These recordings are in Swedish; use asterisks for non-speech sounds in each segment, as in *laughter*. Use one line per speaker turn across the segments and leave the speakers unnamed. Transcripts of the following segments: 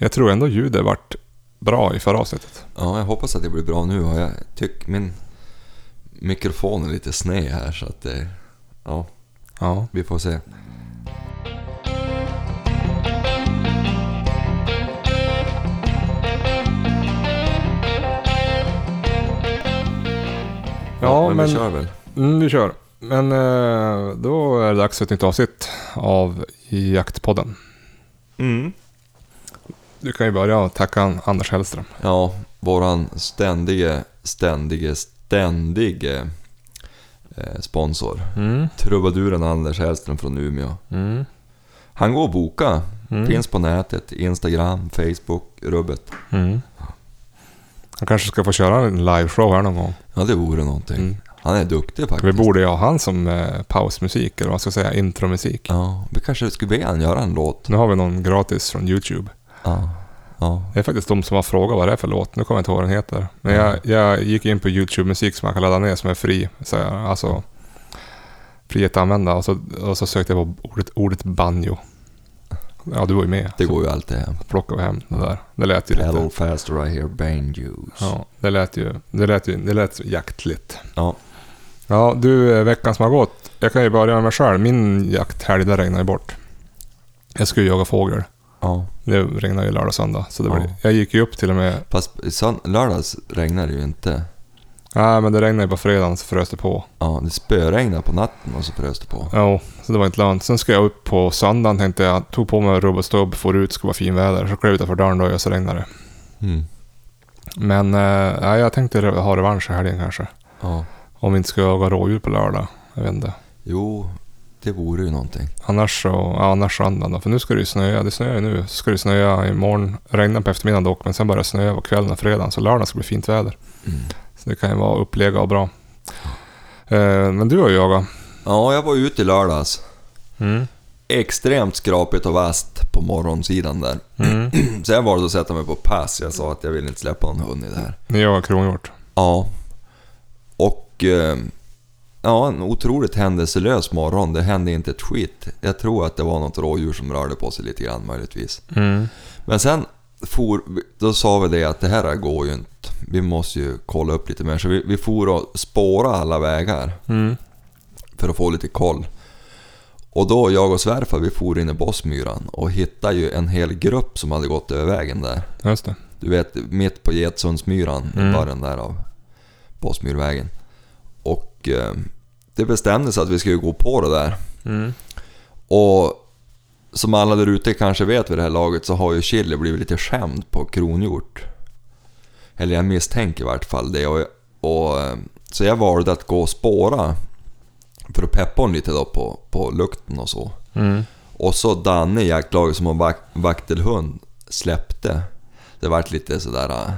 Jag tror ändå ljudet vart bra i förra avsnittet.
Ja, jag hoppas att det blir bra nu. Jag tycker min mikrofon är lite sned här så att det... Ja,
Ja.
vi får se.
Ja,
men,
men-
vi kör väl.
Mm, vi kör. Men eh, då är det dags för ett nytt avsnitt av Jaktpodden.
Mm.
Du kan ju börja och tacka Anders Hellström.
Ja, våran ständige, ständige, ständige eh, sponsor.
Mm.
Trubaduren Anders Hellström från Umeå.
Mm.
Han går att boka.
Mm.
Finns på nätet, Instagram, Facebook, rubbet.
Mm. Han kanske ska få köra en liveshow här någon gång.
Ja, det vore någonting.
Mm.
Han är duktig faktiskt.
Vi borde ju ha han som eh, pausmusik, eller vad ska jag säga, intromusik.
Ja, vi kanske skulle be han göra en låt.
Nu har vi någon gratis från YouTube.
Ja. Ja.
Det är faktiskt de som har frågat vad det är för låt. Nu kommer jag inte ihåg vad den heter. Men jag, jag gick in på YouTube-musik som man kan ladda ner som är fri. Så jag, alltså fri att använda. Och så, och så sökte jag på ordet, ordet banjo. Ja, du var ju med.
Det går ju alltid hem.
plockade vi hem det där. Det lät ju
Pedal
lite...
faster I hear banjos.
Ja, det lät ju... Det lät ju det lät jaktligt.
Ja.
Ja, du, eh, veckan som har gått. Jag kan ju börja med mig själv. Min jakthelg, det regnade bort. Jag skulle ju jaga fågel.
ja.
Det regnade ju lördag och söndag. Så det var,
Ja.
Jag gick ju upp till och med...
Fast lördags regnar det ju inte.
Nej, men det regnade ju på fredagen så frös det på.
Ja, det spöregnade på natten och så frös det på.
Ja, så det var inte lönt. Sen ska jag upp på söndagen tänkte jag. Tog på mig rubb och stubb, får ut, ska vara fin väder. Så klev jag utanför dörren då och så regnade det.
Mm.
Men eh, ja, jag tänkte ha revansch i helgen kanske.
Ja.
Om vi inte ska jaga rådjur på lördag. Jag vet inte.
Jo, det vore ju någonting.
Annars så, ja, annars söndagen då. För nu ska det ju snöa. Det snöar ju nu. Så ska det snöa imorgon. Regna på eftermiddagen dock. Men sen börjar det snöa på kvällen och fredagen. Så lördag ska bli fint väder.
Mm.
Så det kan ju vara upplega och bra. Eh, men du har ju jagat.
Ja, jag var ute i lördags.
Mm.
Extremt skrapigt och vasst på morgonsidan där.
Mm. *clears throat*
Så jag valde att sätta mig på pass. Jag sa att jag vill inte släppa någon hund i det här.
Ni jagar kronhjort.
Ja. Och... Eh, ja, en otroligt händelselös morgon. Det hände inte ett skit. Jag tror att det var något rådjur som rörde på sig lite grann möjligtvis.
Mm.
Men sen for, då sa vi det att det här går ju inte. Vi måste ju kolla upp lite mer. Så vi, vi for och spåra alla vägar
Mm.
för att få lite koll. Och då, jag och svärfar, vi for in i Bossmyran och hittade ju en hel grupp som hade gått över vägen där.
Just det.
Du vet, mitt på Getsundsmyran,
Mm.
i början där av Bossmyrvägen. Och eh, det bestämdes att vi skulle gå på det där.
Mm.
Och som alla där ute kanske vet vid det här laget så har ju Chili blivit lite skämd på kronhjort. Eller jag misstänker i vart fall det. Och, och, eh, så jag valde att gå och spåra för att peppa honom lite då på, på lukten och så.
Mm.
Och så Danne i jaktlaget som har vak vaktelhund släppte. Det vart lite sådär uh,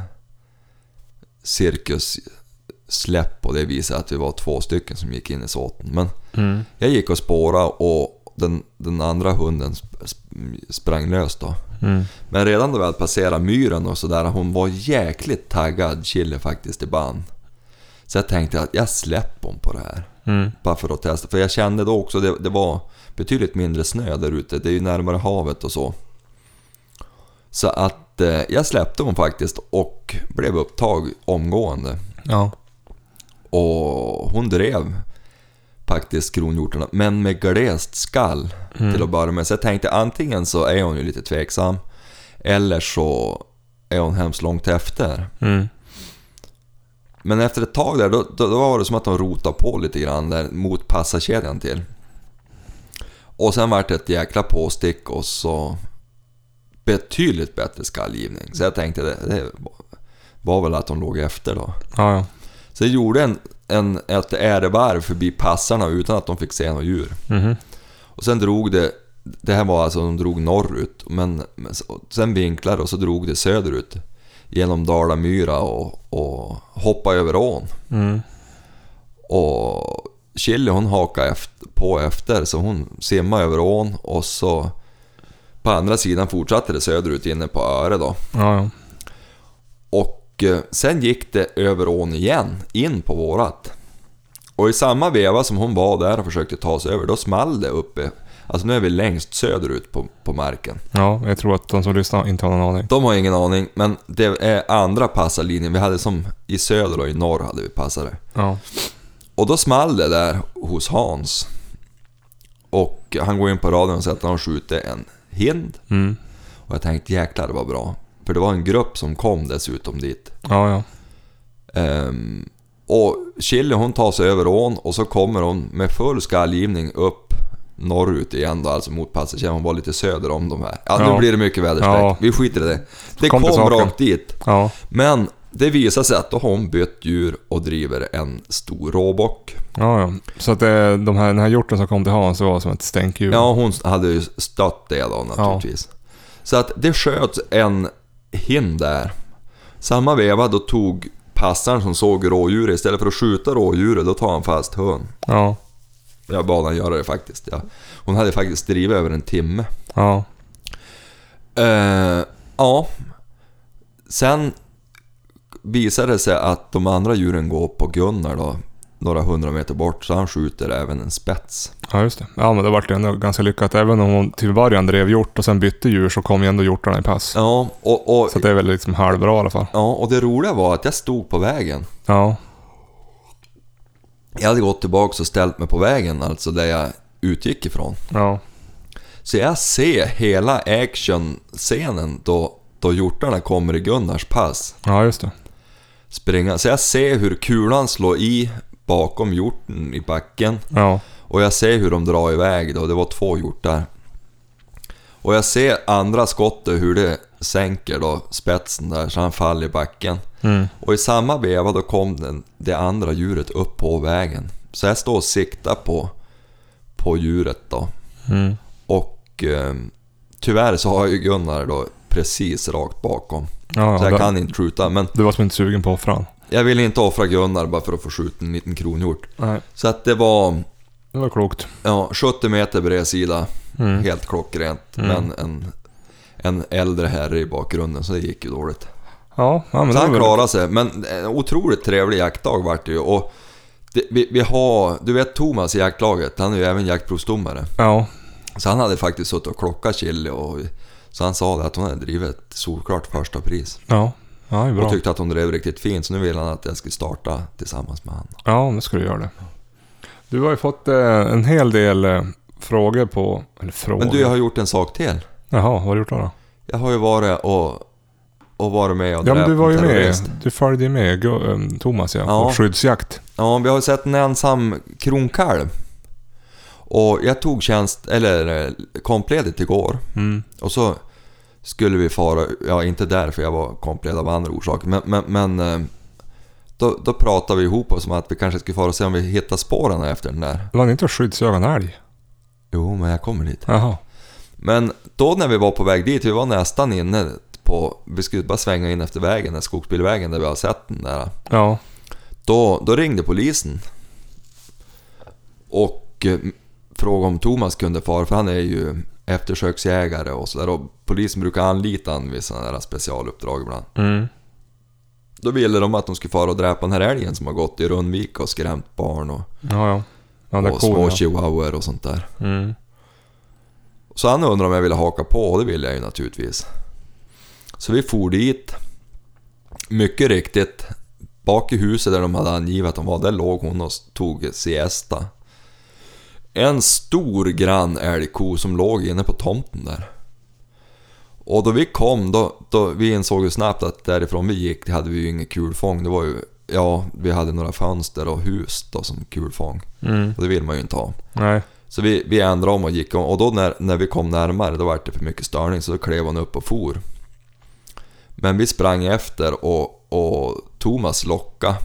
cirkussläpp på det viset att vi var två stycken som gick in i såten. Men
Mm.
jag gick och spårade och den, den andra hunden sp sp- sprang lös då.
Mm.
Men redan då vi hade passerat myren och sådär, hon var jäkligt taggad, Chille faktiskt, i band. Så jag tänkte att jag släpper hon på det här.
Mm.
Bara för att testa. För jag kände då också det, det var betydligt mindre snö där ute. Det är ju närmare havet och så. Så att eh, jag släppte hon faktiskt och blev upptag omgående.
Ja.
Och hon drev faktiskt kronhjortarna, men med glest skall
Mm.
till att börja med. Så jag tänkte antingen så är hon ju lite tveksam, eller så är hon hemskt långt efter.
Mm.
Men efter ett tag där, då, då, då var det som att de rotade på lite grann där mot passarkedjan till. Och sen vart det ett jäkla påstick och så betydligt bättre skallgivning. Så jag tänkte det, det var väl att de låg efter då.
Ja, ja.
Så jag gjorde en, en, ett ärevarv förbi passarna utan att de fick se något djur.
Mhm.
Och sen drog det, det här var alltså de drog norrut, men, men sen vinklade och så drog det söderut. Genom Dalamyra och, och hoppade över ån.
Mm.
Och Chili hon hakade efter, på efter så hon simmade över ån och så på andra sidan fortsatte det söderut inne på Öre då.
Ja, ja.
Och eh, sen gick det över ån igen, in på vårat. Och i samma veva som hon var där och försökte ta sig över, då small det uppe. Alltså nu är vi längst söderut på, på marken.
Ja, jag tror att de som lyssnar inte har någon aning.
De har ingen aning, men det är andra passarlinjen. Vi hade som i söder och i norr hade vi passare.
Ja.
Och då small det där hos Hans. Och han går in på radion och säger att han har skjutit en hind.
Mm.
Och jag tänkte jäklar det var bra. För det var en grupp som kom dessutom dit.
Ja, ja.
Ehm, och Chili hon tar sig över ån och så kommer hon med full skallgivning upp norrut igen då, alltså mot Passagerare. Hon var lite söder om de här. Ja, nu
Ja.
blir det mycket väderstreck.
Ja.
Vi skiter i det. Det
Kom
kom, rakt dit.
Ja,
Men det visar sig att då har hon bytt djur och driver en stor råbock.
ja, ja. Så att det, de här, den här hjorten som kom till Hans var som ett stänktdjur.
Ja, hon hade ju stött det då naturligtvis. Så att det sköts en hind där. Samma veva då tog passaren som såg rådjuret, istället för att skjuta rådjuret, då tar han fast hön.
Ja,
Jag bad han göra det faktiskt. Ja. Hon hade faktiskt drivit över en timme.
ja.
Eh, ja. Sen visade det sig att de andra djuren går på Gunnar då, några hundra meter bort, så han skjuter även en spets.
Ja, just det. Ja, men det vart ändå ganska lyckat. Även om hon till början drev hjort och sen bytte djur så kom ju ändå hjortarna i pass.
Ja, och, och,
Så det är väl liksom halvbra i alla fall.
ja, och det roliga var att jag stod på vägen.
Ja,
Jag hade gått tillbaka och ställt mig på vägen, alltså där jag utgick ifrån.
ja,
Så jag ser hela actionscenen då, då hjortarna kommer i Gunnars pass.
ja just det.
Springa. Så jag ser hur kulan slår i bakom hjorten i backen.
Ja,
Och jag ser hur de drar iväg då, det var två hjortar. Och jag ser andra skottet hur det sänker då spetsen där så han faller i backen.
mm.
Och i samma veva då kom den, det andra djuret upp på vägen. Så jag står och siktar på, på djuret då.
Mm.
Och eh, tyvärr så har ju Gunnar då precis rakt bakom.
Ja,
Så
ja,
jag
det,
kan inte skjuta, men
du var som inte sugen på att offra han.
Jag vill inte offra Gunnar bara för att få skjuta en liten kronhjort.
Nej,
Så att det var
det var klokt.
ja, 70 meter bredsida,
Mm.
helt klockrent.
Mm.
Men en, en äldre herre i bakgrunden, så det gick ju dåligt.
Ja, ja men
Så han klarade sig, men en otroligt trevlig jaktdag vart det ju. Och det, vi, vi har, du vet Thomas i jaktlaget, han är ju även jaktprovsdomare.
Ja,
Så han hade faktiskt suttit och klockat Chili och så han sa det att hon hade drivit ett solklart första pris.
ja. Ja, bra.
Och tyckte att hon drev riktigt fint, så nu vill han att jag ska starta tillsammans med honom.
Ja, nu ska du göra det. Du har ju fått eh, en hel del eh, frågor på... Eller frågor?
Men du, jag har gjort en sak till.
Jaha, vad har du gjort då? då?
Jag har ju varit och, och varit med och
Ja, men du var ju med.
terrorist.
Du följde ju med ehm, Thomas ja,
Ja.
på skyddsjakt.
Ja, vi har ju sett en ensam kronkalv. Och jag tog tjänst, eller eh, kompledigt igår.
Mm.
Och så skulle vi fara, ja inte därför jag var komplett av andra orsaker, men, men, men eh, då, då pratade vi ihop oss om att vi kanske skulle fara och se om vi hittar spåren efter den där.
Var ni inte och skyddsjagade en älg?
Jo, men jag kommer dit.
Jaha.
Men då när vi var på väg dit, vi var nästan inne på, vi skulle bara svänga in efter vägen, den skogsbilvägen där vi har sett den där.
Ja.
Då, då ringde polisen. Och eh, frågade om Thomas kunde fara, för han är ju eftersöksjägare och sådär. Och polisen brukar anlita honom vid sådana där specialuppdrag ibland.
Mm.
Då ville de att de skulle fara och dräpa den här älgen som har gått i Rundvik och skrämt barn och,
Ja, ja. Ja,
och små
ja.
chihuahuor och sånt där.
Mm.
Så han undrade om jag ville haka på och det ville jag ju naturligtvis. Så vi for dit. Mycket riktigt, bak i huset där de hade angivit att de var, där låg hon och tog siesta. En stor grann älgko som låg inne på tomten där. Och då vi kom, då, då vi insåg ju snabbt att därifrån vi gick hade vi ju inget kulfång. Det var ju, ja, vi hade några fönster och hus då som kulfång.
Mm.
Och det vill man ju inte ha.
Nej.
Så vi, vi ändrade om och gick om och då när, när vi kom närmare då var det för mycket störning så då klev hon upp och for. Men vi sprang efter och, och Thomas locka.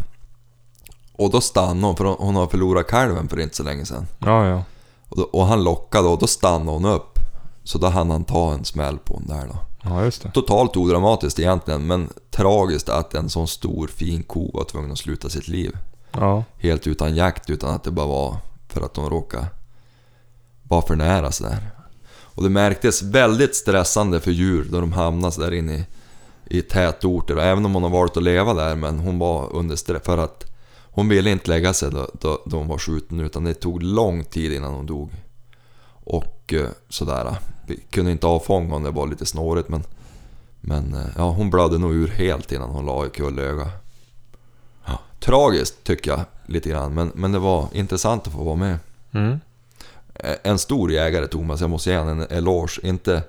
Och då stannade hon för hon, hon har förlorat kalven för inte så länge sedan.
Ja, ja.
Och, då, och han lockade och då stannade hon upp. Så då hann han ta en smäll på hon där då.
Ja, just det.
Totalt odramatiskt egentligen men tragiskt att en sån stor fin ko var tvungen att sluta sitt liv.
Ja.
Helt utan jakt utan att det bara var för att de råkade vara för nära sådär. Och det märktes väldigt stressande för djur då de hamnade där inne i, i tätorter. Och även om hon har valt att leva där men hon var under stress för att hon ville inte lägga sig då, då, då hon var skjuten utan det tog lång tid innan hon dog. Och eh, sådär. Vi kunde inte avfånga om det var lite snårigt men... Men eh, ja, hon blödde nog ur helt innan hon la i kullöga. Ja, tragiskt tycker jag lite grann men, men det var intressant att få vara med.
Mm.
Eh, En stor jägare Thomas, jag måste ge honom en eloge. Inte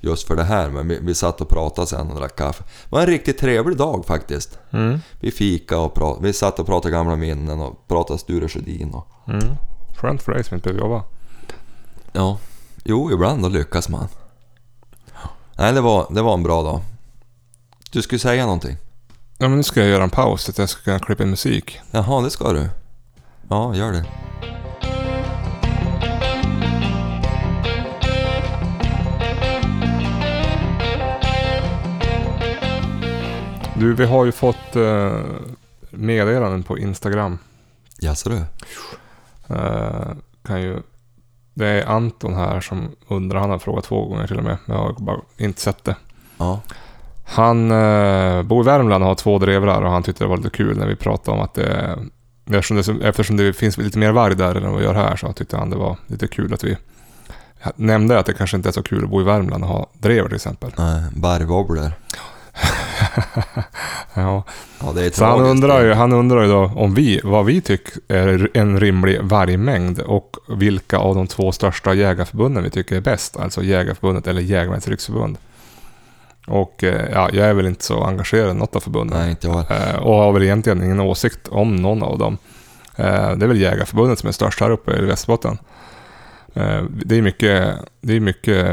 just för det här men vi, vi satt och pratade sen och drack kaffe. Det var en riktigt trevlig dag faktiskt.
Mm.
Vi fika och pratade, vi satt och pratade gamla minnen och pratade Sture Sjödin och...
Mm. Skönt för dig som inte behöver jobba.
Ja, jo ibland då lyckas man. Nej, det var, det var en bra dag. Du skulle säga någonting?
Ja, men nu ska jag göra en paus så att jag ska kunna klippa in musik.
Jaha, det ska du? Ja, gör det.
Du, vi har ju fått eh, meddelanden på Instagram.
Jaså du?
Eh, kan ju... Det är Anton här som undrar. Han har frågat två gånger till och med. Men jag har bara inte sett det.
Ja.
Han eh, bor i Värmland och har två drevrar och han tyckte det var lite kul när vi pratade om att det... Eftersom det, eftersom det finns lite mer varg där än vad vi gör här så tyckte han det var lite kul att vi nämnde att det kanske inte är så kul att bo i Värmland och ha drever till exempel.
Nej, Vargwobblor. *laughs*
Ja.
Ja, det är
Så han undrar, ju, han undrar ju då om vi, vad vi tycker är en rimlig vargmängd och vilka av de två största jägarförbunden vi tycker är bäst. Alltså Jägarförbundet eller Jägarnas riksförbund. Och eh, ja, jag är väl inte så engagerad i något av förbunden.
Nej, inte jag.
Eh, och har väl egentligen ingen åsikt om någon av dem. Eh, det är väl Jägarförbundet som är störst här uppe i Västerbotten. Det är mycket, det är mycket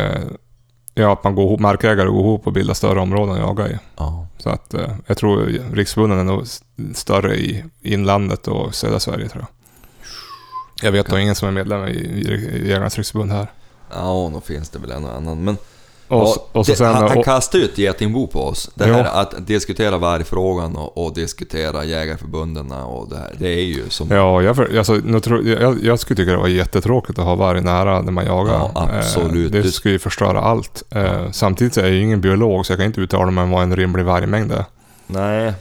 ja, att man går markägare går ihop och bildar större områden att jaga i.
Ja.
Så att eh, jag tror Riksförbunden är nog större i inlandet och södra Sverige tror jag. Jag vet då ingen som är medlem i, i Jägarnas Riksförbund här.
Ja, nog finns det väl en och annan. Men
Och,
ja,
och
det,
sen...
han, han kastar ju ett getingbo på oss. Det
Jo.
här att diskutera vargfrågan och, och diskutera jägarförbunden och det här. Det är ju som...
ja, jag, alltså, jag, jag skulle tycka det var jättetråkigt att ha varg nära när man jagar.
Ja, absolut.
Eh, det skulle ju förstöra allt. Eh, Samtidigt är jag ju ingen biolog så jag kan inte uttala mig om vad en rimlig vargmängd är.
Nej,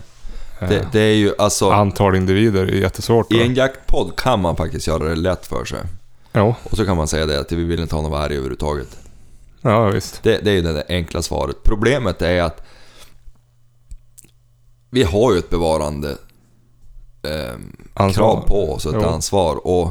Eh,
det, det är ju alltså...
Antal individer är jättesvårt.
I en jaktpodd kan man faktiskt göra det lätt för sig.
Jo,
Och så kan man säga det att vi vill inte ha någon varg överhuvudtaget.
Ja visst.
Det, det är ju det enkla svaret. Problemet är att vi har ju ett bevarande eh, krav på oss, ett
Jo.
ansvar. Och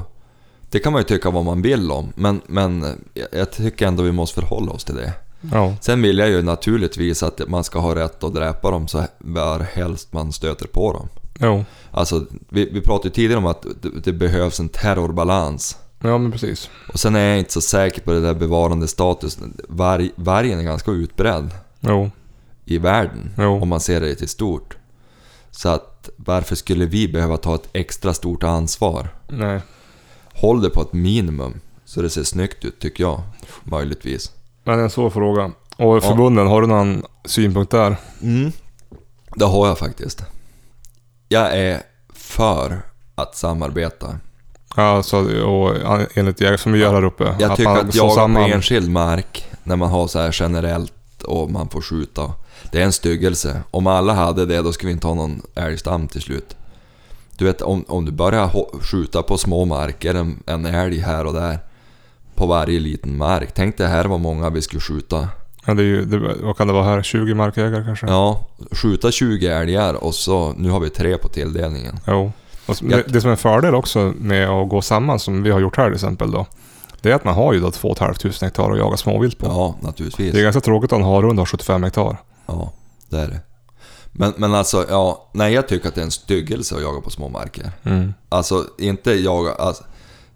det kan man ju tycka vad man vill om, men, men jag- jag tycker ändå vi måste förhålla oss till det.
Ja,
Sen vill jag ju naturligtvis att man ska ha rätt att dräpa dem så var helst man stöter på dem.
jo.
Alltså, vi, vi pratade ju tidigare om att det, det behövs en terrorbalans.
Ja, men precis.
Och sen är jag inte så säker på det där bevarande statusen. Varg, vargen är ganska utbredd
Jo,
i världen,
Jo.
om man ser det till stort. Så att varför skulle vi behöva ta ett extra stort ansvar?
nej.
Håll det på ett minimum, så det ser snyggt ut tycker jag. Möjligtvis.
Men en svår fråga. Och förbunden, har du någon synpunkt där?
Mm. Det har jag faktiskt. Jag är för att samarbeta.
Ja, så, och enligt jägare som vi gör här uppe.
Jag tycker
man
att jaga på enskild mark, när man har så här generellt och man får skjuta. Det är en styggelse. Om alla hade det, då skulle vi inte ha någon älgstam till slut. Du vet, om, om du börjar skjuta på små marker, en, en älg här och där. På varje liten mark. Tänk dig här vad många vi skulle skjuta.
Ja, det är ju, det, vad kan det vara här? 20 markägare kanske?
Ja, skjuta 20 älgar och så, nu har vi tre på tilldelningen.
Jo. Och det som är en fördel också med att gå samman som vi har gjort här till exempel då. Det är att man har ju då 2 500 hektar att jaga småvilt på.
Ja, naturligtvis.
Det är ganska tråkigt att en harhund har 75 hektar.
Ja, det är det. Men, men alltså, ja, nej jag tycker att det är en styggelse att jaga på små marker.
Mm.
Alltså inte jaga... Alltså,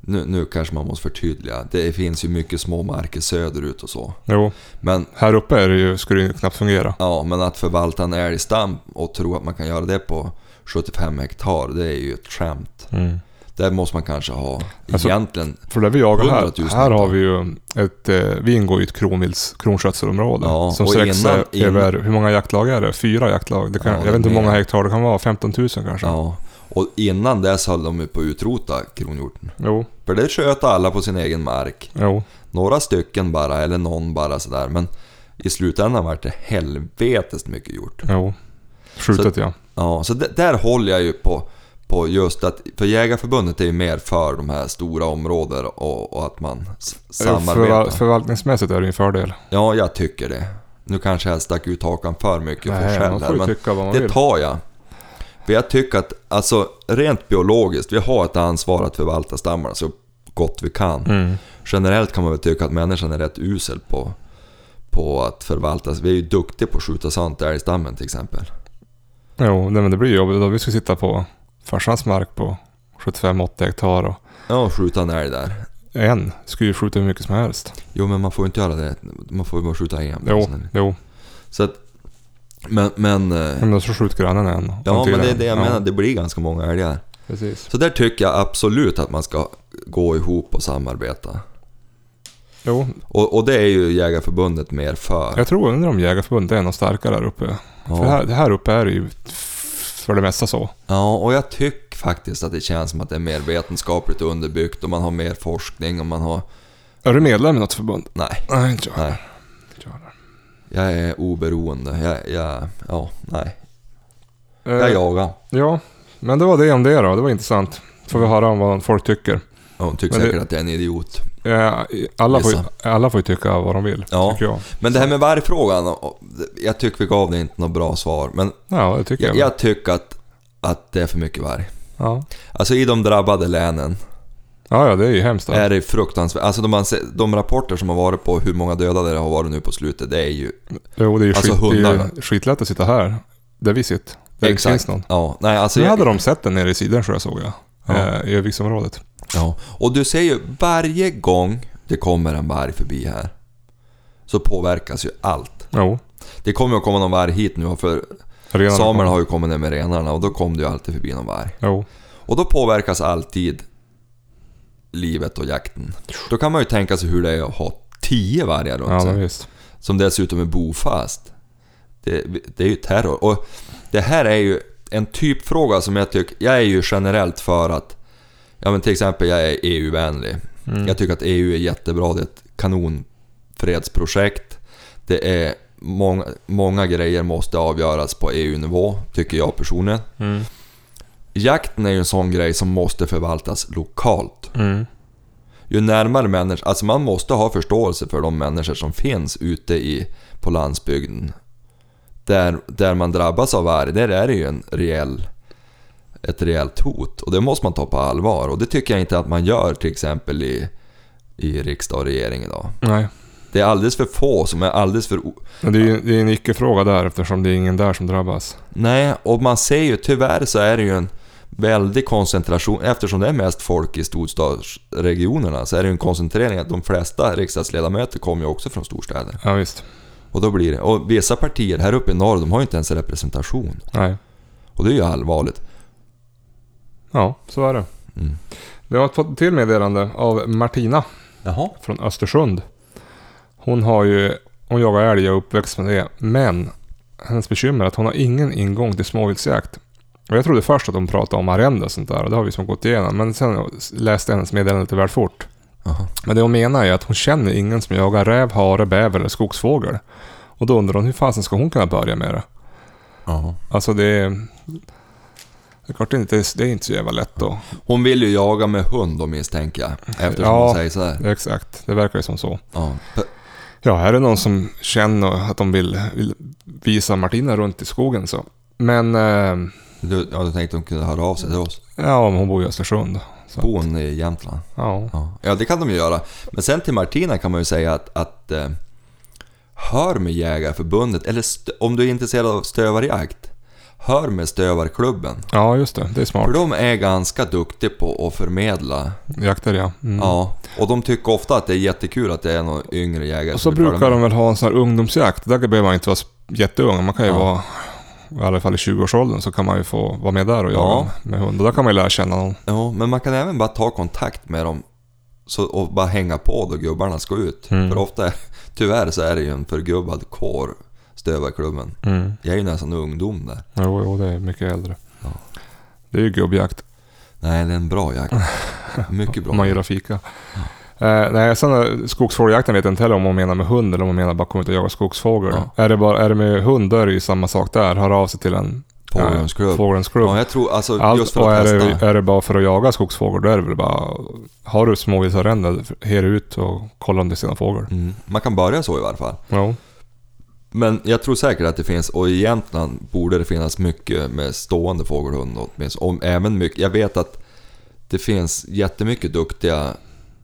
nu, nu kanske man måste förtydliga. Det finns ju mycket små marker söderut och så.
Jo.
Men,
Här uppe är det ju, skulle det ju knappt fungera.
ja, men att förvalta en älgstam och tro att man kan göra det på 75 hektar, det är ju ett skämt.
Mm.
Där måste man kanske ha
Alltså,
egentligen...
För det vi jagar
100
här,
000
här har vi ju ett, eh, vi ingår i ett kronvils, kronskötselområde.
Ja,
som sträcker sig över, hur många jaktlag är det? Fyra jaktlag? Det kan,
Ja,
jag vet inte hur många hektar det kan vara, 15 000 kanske?
Ja. Och innan dess höll de ju på att utrota kronhjorten.
Jo,
För det sköt alla på sin egen mark.
jo.
Några stycken bara, eller någon bara sådär. Men i slutändan vart det helvetes mycket gjort.
Jo. Skjutet ja.
Ja, så där håller jag ju på, på just att, för Jägarförbundet är ju mer för de här stora områdena och, och att man samarbetar.
Förval- förvaltningsmässigt är det ju en fördel.
Ja, jag tycker det. Nu kanske jag stack ut hakan för mycket för
Nej,
själv
man
här, men
tycka vad man
det
vill.
tar jag. För jag tycker att, alltså rent biologiskt, vi har ett ansvar att förvalta stammarna så gott vi kan.
Mm.
Generellt kan man väl tycka att människan är rätt usel på, på att förvalta. Vi är ju duktiga på att skjuta i älgstammen till exempel.
Jo, nej, men det blir jobbigt då. Vi ska sitta på farsans mark på 75-80 hektar och
Ja, skjuta en älg där.
en skulle ju skjuta hur mycket som helst.
Jo, men man får ju inte göra det. Man får ju bara skjuta en.
Jo, jo.
Så att, men, men... eh,
Men så skjuter grannen en.
Ja, men det är det jag
Ja,
menar. Det blir ganska många älgar.
Precis.
Så där tycker jag absolut att man ska gå ihop och samarbeta.
Jo,
Och, och det är ju Jägarförbundet mer för.
jag tror undrar om Jägarförbundet är något starkare där uppe. För
Ja.
här, här uppe är det ju för det mesta så.
ja, och jag tycker faktiskt att det känns som att det är mer vetenskapligt underbyggt och man har mer forskning och man har...
Är du medlem i något förbund?
Nej,
Nej, inte jag.
nej.
Jag
är oberoende. Jag, jag, ja, nej.
Eh,
Jag jagar.
Ja, men det var det om det då. Det var intressant. Får vi höra om vad folk tycker.
Ja, Hon tycker
Men det-
säkert att jag är en idiot.
Eh, Alla får, ju, alla får ju tycka vad de vill,
Ja.
tycker jag.
Men det här med vargfrågan, jag tycker vi gav det inte något bra svar. Men
Ja, det tycker jag.
jag, jag tycker att, att det är för mycket varg.
Ja.
Alltså i de drabbade länen
ja, ja, det är ju hemskt.
Är det fruktansvärt. Alltså de, de rapporter som har varit på hur många dödade det har varit nu på slutet, det är ju...
Jo, det är ju,
Alltså,
skit, det är ju skitlätt att sitta här. Där vi sitter. Där det inte finns någon.
Ja, nej alltså...
Nu
Jag,
hade de sett den nere i Sidensjö såg jag.
Ja.
Eh, I Öviksområdet.
Ja. Och du ser ju, varje gång det kommer en varg förbi här, så påverkas ju allt.
Jo.
Det kommer att komma någon varg hit nu, för
Renarna
samerna har ju kommit ner med renarna och då kom det ju alltid förbi någon varg.
Jo.
Och då påverkas alltid livet och jakten. Då kan man ju tänka sig hur det är att ha tio vargar runt
Ja,
sig.
visst.
som dessutom är bofast. Det, det är ju terror. Och det här är ju en typfråga som jag tycker... Jag är ju generellt för att... Ja men till exempel, jag är EU-vänlig.
Mm.
Jag tycker att EU är jättebra. Det är ett kanonfredsprojekt. Det är... Många, många grejer måste avgöras på EU-nivå, tycker jag personligen.
Mm.
Jakten är ju en sån grej som måste förvaltas lokalt.
Mm.
Ju närmare människor, alltså man måste ha förståelse för de människor som finns ute i, på landsbygden. Där, där man drabbas av varg, där är det ju en rejäl, ett rejält hot. Och det måste man ta på allvar. Och det tycker jag inte att man gör till exempel i, i riksdag och regering idag.
Nej.
Det är alldeles för få som är alldeles för...
Men det är det är en icke-fråga där eftersom det är ingen där som drabbas.
Nej, och man ser ju tyvärr så är det ju en väldig koncentration. Eftersom det är mest folk i storstadsregionerna så är det ju en koncentrering. att De flesta riksdagsledamöter kommer ju också från storstäder.
Ja, visst.
Och då blir det... Och vissa partier här uppe i norr, de har ju inte ens representation.
Nej.
Och det är ju allvarligt.
Ja, så är det.
Mm.
Vi har fått till meddelande av Martina
Jaha.
från Östersund. Hon har ju... Hon jagar älg och är uppväxt med det. Men hennes bekymmer är att hon har ingen ingång till småviltsjakt. Och jag trodde först att de pratade om arrende och sånt där och det har vi som gått igenom. Men sen läste jag hennes meddelande lite väl fort.
Jaha.
Men det hon menar är att hon känner ingen som jagar räv, hare, bäver eller skogsfågel. Och då undrar hon hur fasen ska hon kunna börja med det?
Jaha.
Alltså det är... Det är klart det inte, det är inte så jävla lätt då.
Hon vill ju jaga med hund då misstänker jag. Eftersom
Ja.
hon säger sådär.
Exakt, det verkar ju som så.
Ja.
Ja, här är någon som känner att de vill, vill visa Martina runt i skogen så. Men... Eh,
Du, ja, du tänkte att hon kunde höra av sig till oss?
ja, hon bor i Östersund. Så.
Bor hon i Jämtland?
Ja.
Ja. ja, det kan de ju göra. Men sen till Martina kan man ju säga att, att eh, hör med Jägarförbundet, eller om du är intresserad av stövarjakt, hör med Stövarklubben.
ja, just det. Det är smart.
För de är ganska duktiga på att förmedla.
Jakter ja. Mm.
Ja, och de tycker ofta att det är jättekul att det är några yngre jägare
Och så brukar de väl ha en sån här ungdomsjakt. Där behöver man inte vara jätteung. Man kan ju
Ja.
vara... I alla fall i 20-årsåldern så kan man ju få vara med där och jaga
Ja.
med hund. Och där kan man ju lära känna någon.
Ja, men man kan även bara ta kontakt med dem så, och bara hänga på då gubbarna ska ut.
Mm.
För ofta, är- *laughs* tyvärr så är det ju en förgubbad kår, Stövarklubben.
Mm.
Jag är ju nästan ungdom där.
Jo, jo, det är mycket äldre.
Ja.
Det är ju gubbjakt.
Nej, det är en bra jakt. *laughs* Mycket bra.
Man gillar fika. Eh, nej, sen eh, skogsfågeljakten vet jag inte heller om hon menar med hund eller om hon menar bara komma ut och jaga skogsfågel.
Ja.
Är, det bara, är det med hund då är det ju samma sak där. Hör av sig till en
Fågelholmsklubb.
Fågelholmsklubb.
Ja, jag tror alltså
Allt,
just för
och
att
är
testa.
det, är det bara för att jaga skogsfågel, då är det väl bara... Har du småviltsarrende, her ut och kolla om det är sina fågel.
Mm, man kan börja så i varje fall.
Ja.
Men jag tror säkert att det finns, och i Jämtland borde det finnas mycket med stående fågelhund åtminstone. Om även mycket, jag vet att det finns jättemycket duktiga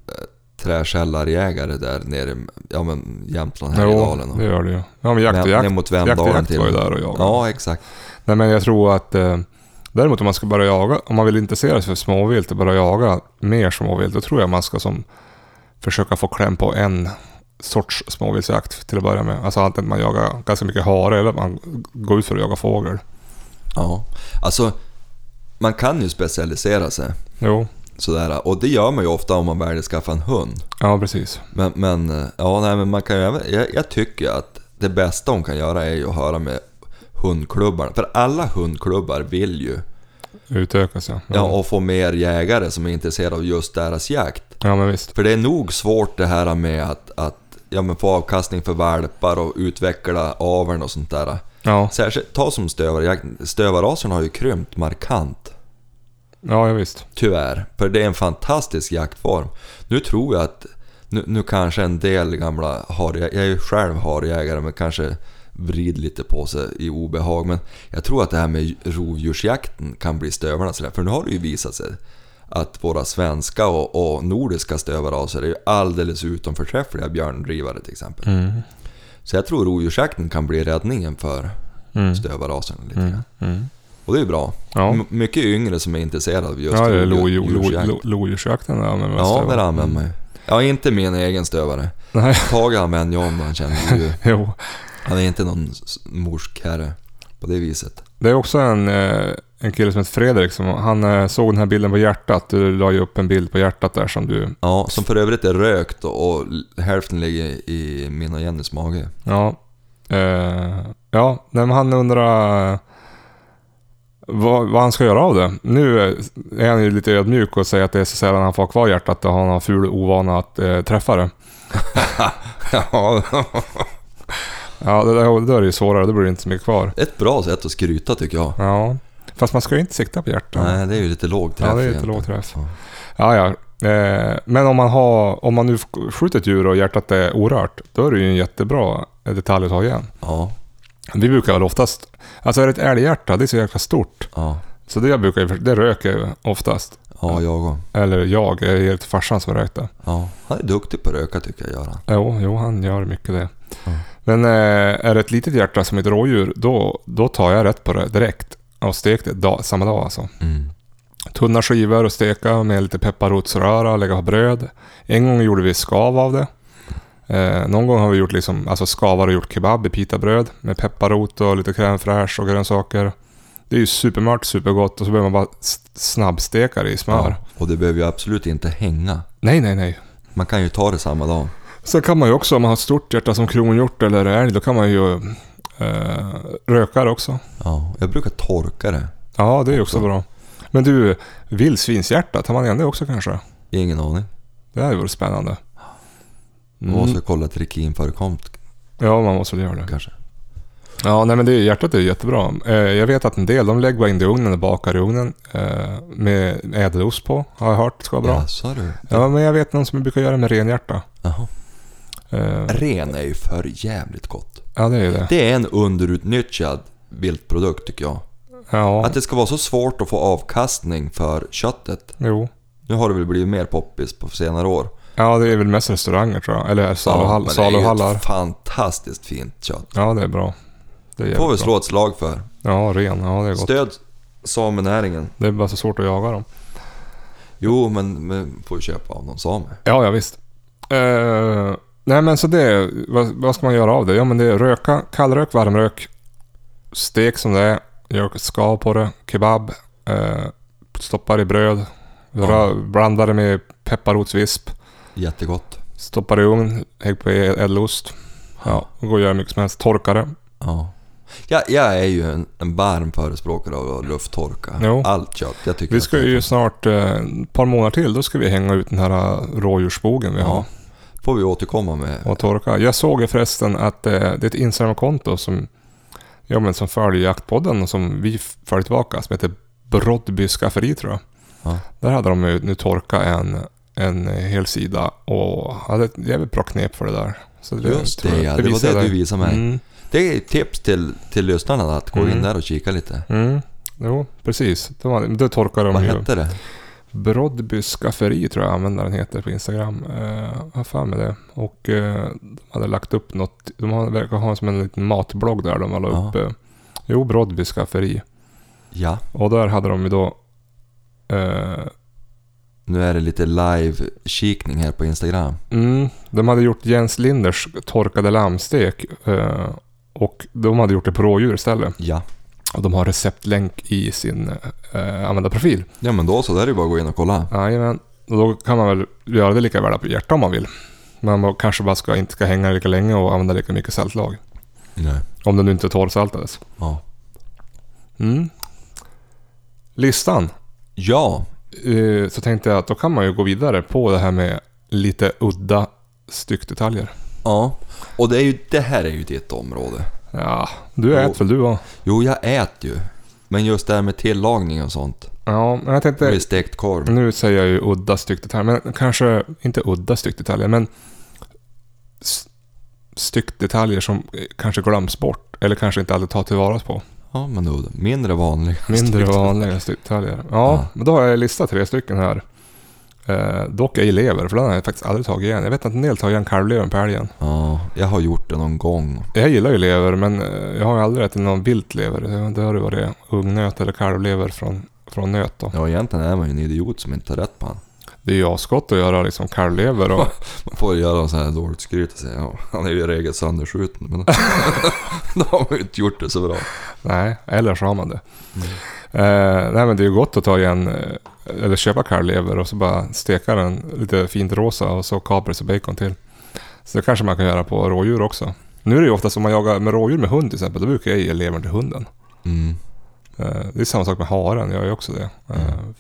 eh, träskällarjägare där nere i ja, men Jämtland, Härjedalen. och-
det gör det ju. Ja, men jakt och jakt.
mot
Jakt och jakt
till.
var ju där och jagade.
Ja, exakt.
Nej men jag tror att... Eh, däremot om man ska börja jaga, om man vill intressera sig för småvilt och börja jaga mer småvilt, då tror jag man ska som försöka få kläm på en sorts småviltsjakt till att börja med. Alltså antingen man jagar ganska mycket hare eller man går ut för att jaga fågel.
Ja, alltså man kan ju specialisera sig
Jo,
sådär och det gör man ju ofta om man väljer att skaffa en hund.
ja precis.
Men, men ja, nej, men man kan ju även, jag, jag tycker att det bästa hon kan göra är ju att höra med hundklubbarna. För alla hundklubbar vill ju
Utökas ja.
ja. och få mer jägare som är intresserade av just deras jakt.
ja men visst.
För det är nog svårt det här med att, att ja, men få avkastning för valpar och utveckla aveln och sånt där.
Ja,
Särskilt, ta som stövare, stövarrasen har ju krympt markant.
ja, ja visst.
Tyvärr, för det är en fantastisk jaktform. Nu tror jag att, nu, nu kanske en del gamla harjägare, jag är ju själv harjägare men kanske vrid lite på sig i obehag. Men jag tror att det här med rovdjursjakten kan bli stövarnas. För nu har det ju visat sig att våra svenska och, och nordiska stövarraser är ju alldeles utom förträffliga björndrivare till exempel.
Mm.
Så jag tror rovdjursjakten kan bli räddningen för
Mm.
stövarraserna lite
Mm. Mm.
Och det är ju bra.
Ja.
Mycket yngre som är intresserade av just
Ja, det är
rovdjur-
lodjur-
djursjakt.
lo- lodjursjakten använder man
Ja, där använder man ju. Ja, inte min egen stövare.
Nej,
Tage använder jag om han känner ju. *laughs*
jo.
Han är inte någon morsk herre på det viset.
Det är också en, eh, en kille som heter Fredrik som han eh, såg den här bilden på hjärtat. Du la ju upp en bild på hjärtat där som du...
Ja, som för övrigt är rökt och, hälften ligger i min och Jennys mage.
Ja. Eh, ja, men han undrar eh, vad, vad han ska göra av det. Nu eh, är han ju lite ödmjuk och säger att det är så sällan han får kvar hjärtat och han har ful ovana att eh, träffa det. *laughs*
ja,
Ja, det där, det där är ju svårare. Då blir det inte så mycket kvar.
ett bra sätt att skryta tycker jag.
Ja. Fast man ska ju inte sikta på hjärtat.
Nej, det är ju lite låg träff
Ja, det är lite låg träff.
Ja.
Ja. Eh, men om man, har, om man nu skjuter ett djur och hjärtat är orört, då är det ju en jättebra detalj att ta igen.
Ja,
Vi brukar väl oftast... Alltså är det ett älghjärta, det är så jäkla stort.
ja,
Så det jag brukar det röker jag oftast.
ja, jag och.
Eller jag, jag ger till farsan som rökte.
Ja, han är duktig på att röka tycker jag, Göran.
Jo, jo, han gör mycket det.
Ja.
Men eh, är det ett litet hjärta som ett rådjur, då, då tar jag rätt på det direkt. Och stek det dag, samma dag alltså.
Mm.
Tunna skivor och steka med lite pepparrotsröra, lägga på bröd. En gång gjorde vi skav av det. Eh, någon gång har vi gjort liksom, alltså skavar och gjort kebab i pitabröd med pepparrot och lite crème fraîche och grönsaker. Det är ju supermört, supergott och så behöver man bara snabbsteka det i smör.
Ja, och det behöver ju absolut inte hänga.
Nej, nej, nej.
Man kan ju ta det samma dag.
Sen kan man ju också, om man har ett stort hjärta som kronhjort eller älg, då kan man ju eh, röka det också.
Ja, jag brukar torka det.
Ja, det är också
Också.
bra. Men du, vildsvinshjärta, tar man igen det också kanske?
Ingen aning.
Det här vore spännande.
Man
Mm.
måste kolla trikinförekomst
Ja, man måste väl göra det.
kanske.
Ja, nej men det, hjärtat är jättebra. Eh, jag vet att en del, de lägger bara in det i ugnen och bakar i ugnen eh, med ädelost på. Har jag hört ska vara bra.
Ja, sa du?
Ja, men jag vet någon som brukar göra med renhjärta.
Jaha.
Eh,
Ren är ju för jävligt gott.
Ja, det är det.
Det är en underutnyttjad viltprodukt tycker jag.
Ja,
Att det ska vara så svårt att få avkastning för köttet.
jo.
Nu har det väl blivit mer poppis på senare år.
Ja, det är väl mest restauranger tror jag. Eller saluhall,
men det är ju
saluhallar.
ett fantastiskt fint kött.
Ja, det är bra. Det är
får vi
jävligt bra.
slå ett slag för.
Ja, ren. Ja, det är gott.
Stöd samenäringen.
Det är bara så svårt att jaga dem.
Jo, men, men får ju köpa av någon same.
Ja, ja visst. Eh, nej men så det, vad, vad ska man göra av det? Ja men det är röka, kallrök, varmrök, stek som det är, gör skav på det, kebab, eh, stoppar i bröd, rö, blandar det med pepparrotsvisp,
Jättegott.
stoppar i ugn, hägg på ädelost. Ja, och går att göra mycket som helst. Torka det.
Ja. Jag, jag är ju en, en varm förespråkare av lufttorka
Jo.
allt kött. Jag tycker
Vi ska ju snart, eh, ett par månader till, då ska vi hänga ut den här eh, rådjursbogen vi har.
Får vi återkomma med.
och torka. Jag såg ju förresten att eh, det är ett Instagram-konto som Ja, men som följer Jaktpodden och som vi följer tillbaka, som heter Broddby skafferi tror jag.
Ja.
Där hade de ju nu torkat en, en hel sida och hade ett jävligt bra knep för det där. Så
Just
tror
det, ja. Det var
visade
det
jag
du visade mig.
Mm,
Det är ett tips till, till lyssnarna att gå in
Mm.
där och kika lite.
mm, jo, precis. Det, var, det torkade
Vad
de ju.
hette det?
Broddby skafferi tror jag användaren heter på Instagram. Eh, Jag har för mig det. Och eh, de hade lagt upp något. De har- verkar ha som en liten matblogg där de la upp. Eh, jo, Broddby skafferi.
Ja,
Och där hade de ju då... Eh,
nu är det lite live-kikning här på Instagram.
mm, de hade gjort Jens Linders torkade lammstek. Eh, och de hade gjort det på rådjur istället.
Ja.
Och de har receptlänk i sin eh, användarprofil.
Ja men då så, där är det bara att gå in och kolla.
Jajamän. Och då kan man väl göra det lika väl på hjärta om man vill. Men man kanske bara ska, inte ska hänga lika länge och använda lika mycket saltlag.
Nej.
Om det nu inte torrsaltades.
Ja.
Mm. Listan.
Ja,
Eh, så tänkte jag att då kan man ju gå vidare på det här med lite udda styckdetaljer.
ja. Och det, är ju, det här är ju ditt område.
Ja, du äter väl du va?
Jo, jag äter ju. Men just det här med tillagning och sånt.
Ja, men jag tänkte...
Med stekt korv.
Nu säger jag ju udda styckdetaljer, men kanske inte udda styckdetaljer, men styckdetaljer som kanske glöms bort eller kanske inte alltid tar tillvara på.
Ja, men då, mindre vanliga.
Mindre vanliga styckdetaljer. Ja,
Ja.
men då har jag listat tre stycken här. Eh, dock ej lever, för den har jag faktiskt aldrig tagit igen. Jag vet att en del tar igen kalvlevern på älgen.
Ja, jag har gjort det någon gång.
Jag gillar ju lever, men eh, jag har ju aldrig ätit någon viltlever. Det- Det har ju varit ungnöt eller kalvlever från, från nöt då.
Ja, egentligen är man ju en idiot som inte tar rätt på han.
Det är ju asgott att göra liksom kalvlever och... *laughs*
Man får ju göra så här dåligt skryt och säga ja, han är ju i regel sönderskjuten. Men *laughs* *laughs* då har man ju inte gjort det så bra.
nej, eller så har man det. Eh, nej men det är ju gott att ta igen, eh, eller köpa kalvlever och så bara steka den lite fint rosa och så kapris och bacon till. Så det kanske man kan göra på rådjur också. Nu är det ju ofta som man jagar med rådjur med hund till exempel, då brukar jag ge levern till hunden.
Mm.
Eh, det är samma sak med haren, jag gör ju också det. Eh,
Mm.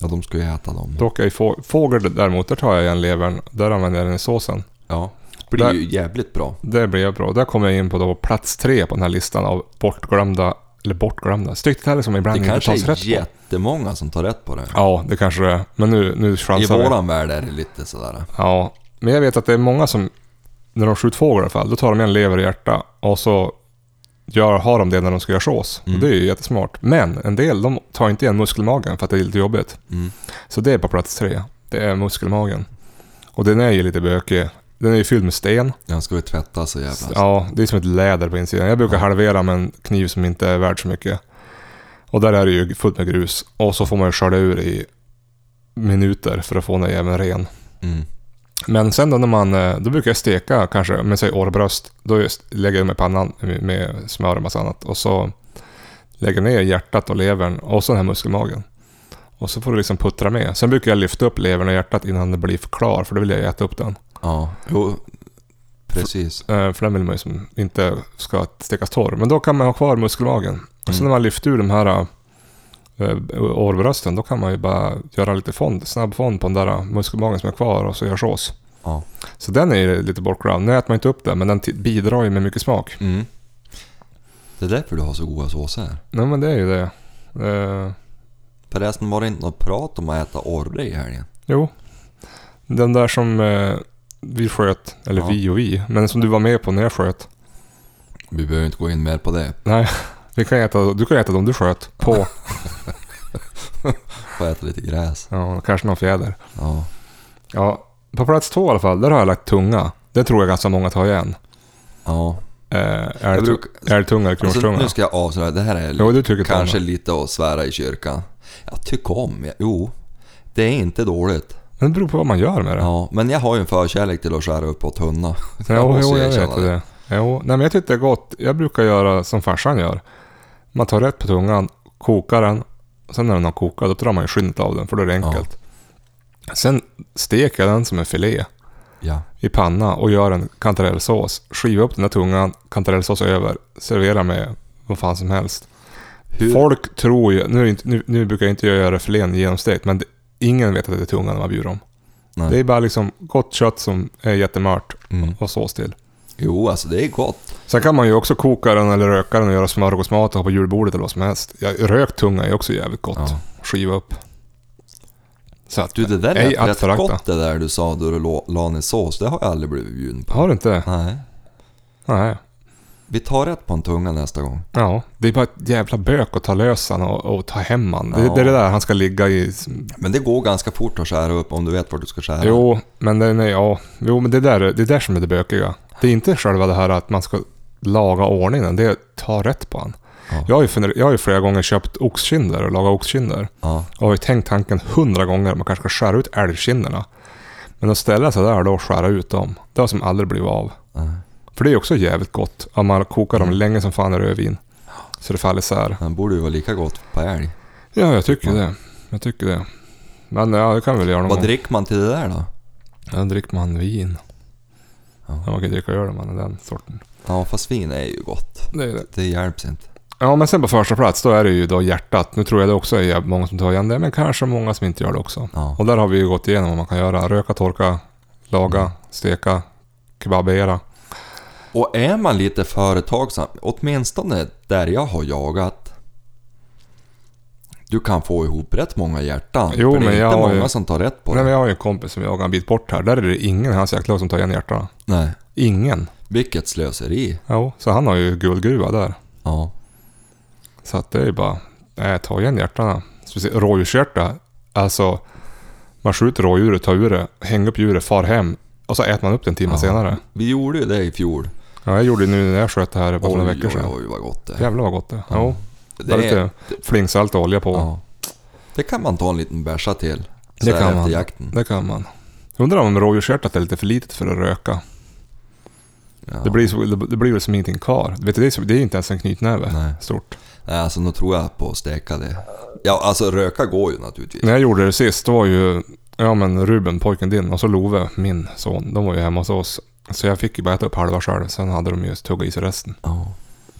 Ja, de ska ju äta dem.
dock är få, fågel däremot, där tar jag igen levern, där använder jag den i såsen.
Ja, det blir
Där-
ju jävligt bra.
Det blir bra. Där kommer jag in på då plats tre på den här listan av bortglömda, eller bortglömda, styckdetaljer som ibland
Det
inte
kanske
tas
är
rätt på.
jättemånga som tar rätt på det.
Ja, det kanske det är. Men nu, nu
I
chansar vi.
våran värld är det lite sådär.
Ja, men jag vet att det är många som, när de skjuter fågel i alla fall, då tar de en lever och hjärta och så gör, har de det när de ska göra sås.
Mm.
Och det är ju jättesmart. Men en del, de tar inte igen muskelmagen för att det är lite jobbigt.
Mm.
Så det är på plats tre. Det är muskelmagen. Och den är ju lite bökig. Den är ju fylld med sten.
Den ska ju tvätta så jävla...
Ja, det är som ett läder på insidan. Jag brukar
Ja.
halvera med en kniv som inte är värd så mycket. Och där är det ju fullt med grus. Och så får man ju skölja ur i minuter för att få den jäveln ren.
Mm.
Men sen då när man, eh, då brukar jag steka kanske, med säg årbröst. Då lägger jag med pannan med- med smör och massa annat. Och så lägger jag ner hjärtat och levern och så den här muskelmagen. Och så får du liksom puttra med. Sen brukar jag lyfta upp levern och hjärtat innan det blir för klar, för då vill jag äta upp den.
Ja, jo. Precis.
Eh, För den vill man ju som inte ska stekas torr. Men då kan man ha kvar muskelmagen. Och sen när man lyfter ur de här årbrösten, då kan man ju bara göra lite fond, snabb fond på den där muskelmagen som är kvar och så gör sås.
Ja.
Så den är ju lite bortglömd. Nu äter man inte upp den, men den bidrar ju med mycket smak.
Mm. Det är därför du har så goda såser.
Nej men det är ju det. Eh,
Förresten var det inte något prat om att äta orre i helgen?
jo. Den där som eh, vi sköt, eller
Ja.
vi och vi, men som du var med på när jag sköt.
Vi behöver inte gå in mer på det.
Nej, vi kan äta, du kan äta dem du sköt på. *laughs*
Få äta lite gräs.
Ja, kanske någon fjäder.
Ja.
Ja, på plats två i alla fall, där har jag lagt tunga. Det tror jag ganska många tar igen.
Ja.
Eh,
Jag
är
brukar-
älgtunga eller
Alltså,
kronhjortstunga?
nu ska jag avslöja. Det här är
Jo,
kanske
tunga.
lite att svära i kyrkan. Jag tycker om, ja, jo. Det är inte dåligt.
Men det beror på vad man gör med det.
Ja, men jag har ju en förkärlek till att skära upp på tunna.
Jo, jo, jag vet det. Jo, nej men jag tycker det är gott. Jag brukar göra som farsan gör. Man tar rätt på tungan, kokar den. Sen när den har kokat, då drar man ju skinnet av den, för då är det enkelt. Sen steker jag den som en filé
Ja.
i panna och gör en kantarellsås. Skiva upp den här tungan, kantarellsås över, servera med vad fan som helst.
Hur-
Folk tror ju, nu, det nu, nu brukar jag inte göra filén genomstekt, men det, ingen vet att det är tungan när man bjuder dem.
Nej.
Det är bara liksom gott kött som är jättemört
Mm.
och sås till.
Jo, alltså det är gott.
Sen kan man ju också koka den eller röka den och göra smörgåsmat och ha på julbordet eller vad som helst. Ja, rökt tunga är också jävligt gott.
Ja.
Skiva upp. Så att,
Du, det där
att
rätt
förakta.
gott det där du sa då du la- la ner sås. Det har jag aldrig blivit bjuden på.
Har du inte?
Nej.
Nej.
Vi tar rätt på en tunga nästa gång.
Ja, det är bara ett jävla bök att ta lös han och, och ta hem han. Det,
Ja.
det är det där han ska ligga i.
Men det går ganska fort att skära upp om du vet vart du ska skära.
Jo, men det, nej, ja. jo, men det där, det är där som är det bökiga. Det är inte själva det här att man ska laga ordningen. Det är att ta rätt på han.
Ja.
Jag, har ju funder, jag har ju flera gånger köpt oxkinder och lagat oxkinder.
Ja.
Och har ju tänkt tanken hundra gånger att man kanske ska skära ut älgkinderna. Men att ställa sig där då och skära ut dem, det har som aldrig blivit av.
Nej.
För det är också jävligt gott. Om man kokar dem
Mm.
länge som fan i rödvin. Så det faller isär.
Den borde ju vara lika gott på älg.
Ja, jag tycker
Ja.
det. Jag tycker det. Men ja, det kan vi väl göra någon
Vad
gång.
dricker man till det där då?
Ja, dricker man vin.
Ja.
Man kan dricka öl om man är den sorten.
Ja, fast vin är ju gott.
Det är det.
Det hjälps inte.
Ja, men sen på första plats då är det ju då hjärtat. Nu tror jag det också är många som tar igen det, men kanske många som inte gör det också.
Ja.
Och där har vi ju gått igenom vad man kan göra. Röka, torka, laga, steka, kebabera.
Och är man lite företagsam, åtminstone där jag har jagat. Du kan få ihop rätt många hjärtan.
Jo,
för det är
men
inte många
ju-
som tar rätt på
Nej,
det.
men jag har ju en kompis som jagar en bit bort här. Där är det ingen i hans jaktlag som tar igen hjärtarna.
Nej.
Ingen.
Vilket slöseri.
Jo, så han har ju guldgruva där.
Ja.
Så att det är ju bara, nej, ta igen. Speciellt rådjurshjärta. Alltså, man skjuter rådjuret, tar ur det, hänger upp djuret, far hem och så äter man upp det en timme
Ja.
senare.
Vi gjorde ju det i fjol.
Ja, jag gjorde det nu när jag sköt det här bara för några veckor sedan.
oj, oj, vad gott det är.
Jävlar vad gott det är.
Ja.
Jo,
Det, är,
lite flingsalt och olja på.
ja. det kan man ta en liten bärsa till. Så
Det kan
efter
man.
jakten.
Det kan man. Undrar om rådjurshjärtat är lite för litet för att röka.
Ja.
Det, blir så, det, blir väl som ingenting kvar. Vet du, det, är, är inte ens en knytnäve
Nej.
stort.
Nej, alltså nu tror jag på att steka det. Ja, alltså röka går ju naturligtvis.
När jag gjorde det sist, då var ju ja, men Ruben, pojken din, och så Love, min son, de var ju hemma hos oss. Så jag fick ju bara äta upp halva själv, sen hade de ju tuggat i sig resten.
Ja.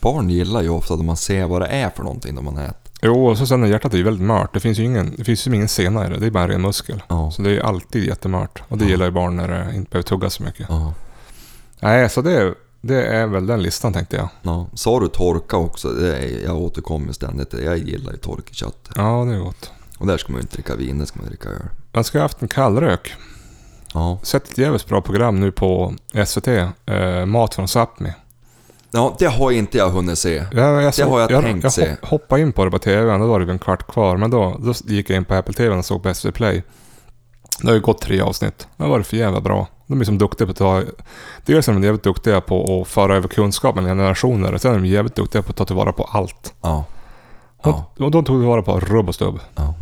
Barn gillar ju ofta när man ser vad det är för någonting när man äter.
Jo, och så sen är hjärtat är ju väldigt mört. Det finns ju ingen, det finns ju ingen sena i det, det är bara en ren muskel.
Ja.
Så det är ju alltid jättemört. Och det
Ja.
gillar ju barn när det inte behöver tugga så mycket.
Ja.
Nej, så det, det är väl den listan tänkte jag.
ja. Sa du torka också? Det är, jag återkommer ständigt. Jag gillar ju torkkött.
Ja, det är gott.
Och där ska man ju inte dricka vin, där ska man dricka öl.
Jag ska ha haft en kallrök.
Ja.
Sett ett jävligt bra program nu på SVT. Eh, Mat från Sápmi.
ja, det har inte jag hunnit se.
Jag, jag,
har jag tänkt
jag,
se.
hopp- hoppade in på det på TVn, då var det en kvart kvar. Men då, då gick jag in på Apple TV och såg på SVT Play. Det har ju gått tre avsnitt. Det har varit för jävla bra. De är som duktiga på att ta... Dels är de jävligt duktiga på att föra över kunskap mellan generationer. och Sen är de jävligt duktiga på att ta tillvara på allt.
Ja.
Och,
Ja.
och de tog tillvara på rubb och stubb.
ja.